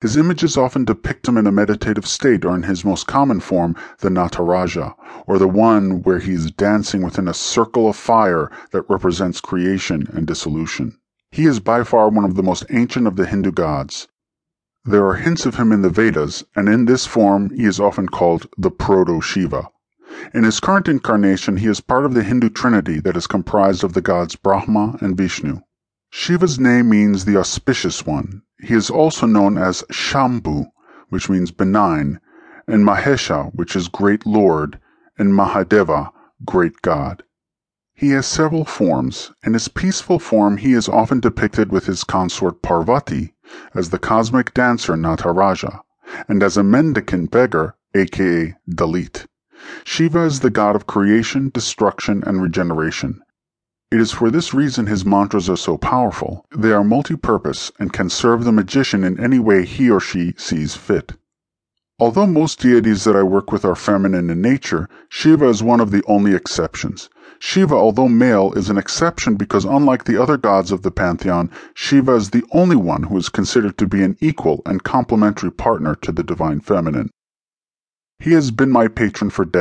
His images often depict him in a meditative state or in his most common form, the Nataraja, or the one where he is dancing within a circle of fire that represents creation and dissolution. He is by far one of the most ancient of the Hindu gods. There are hints of him in the Vedas, and in this form he is often called the Proto-Shiva. In his current incarnation, he is part of the Hindu trinity that is comprised of the gods Brahma and Vishnu. Shiva's name means the auspicious one. He is also known as Shambhu, which means benign, and Mahesha, which is great lord, and Mahadeva, great god. He has several forms. In his peaceful form, he is often depicted with his consort Parvati as the cosmic dancer Nataraja, and as a mendicant beggar, aka Dalit. Shiva is the god of creation, destruction, and regeneration. It is for this reason his mantras are so powerful. They are multi-purpose and can serve the magician in any way he or she sees fit. Although most deities that I work with are feminine in nature, Shiva is one of the only exceptions. Shiva, although male, is an exception because unlike the other gods of the pantheon, Shiva is the only one who is considered to be an equal and complementary partner to the divine feminine. He has been my patron for decades.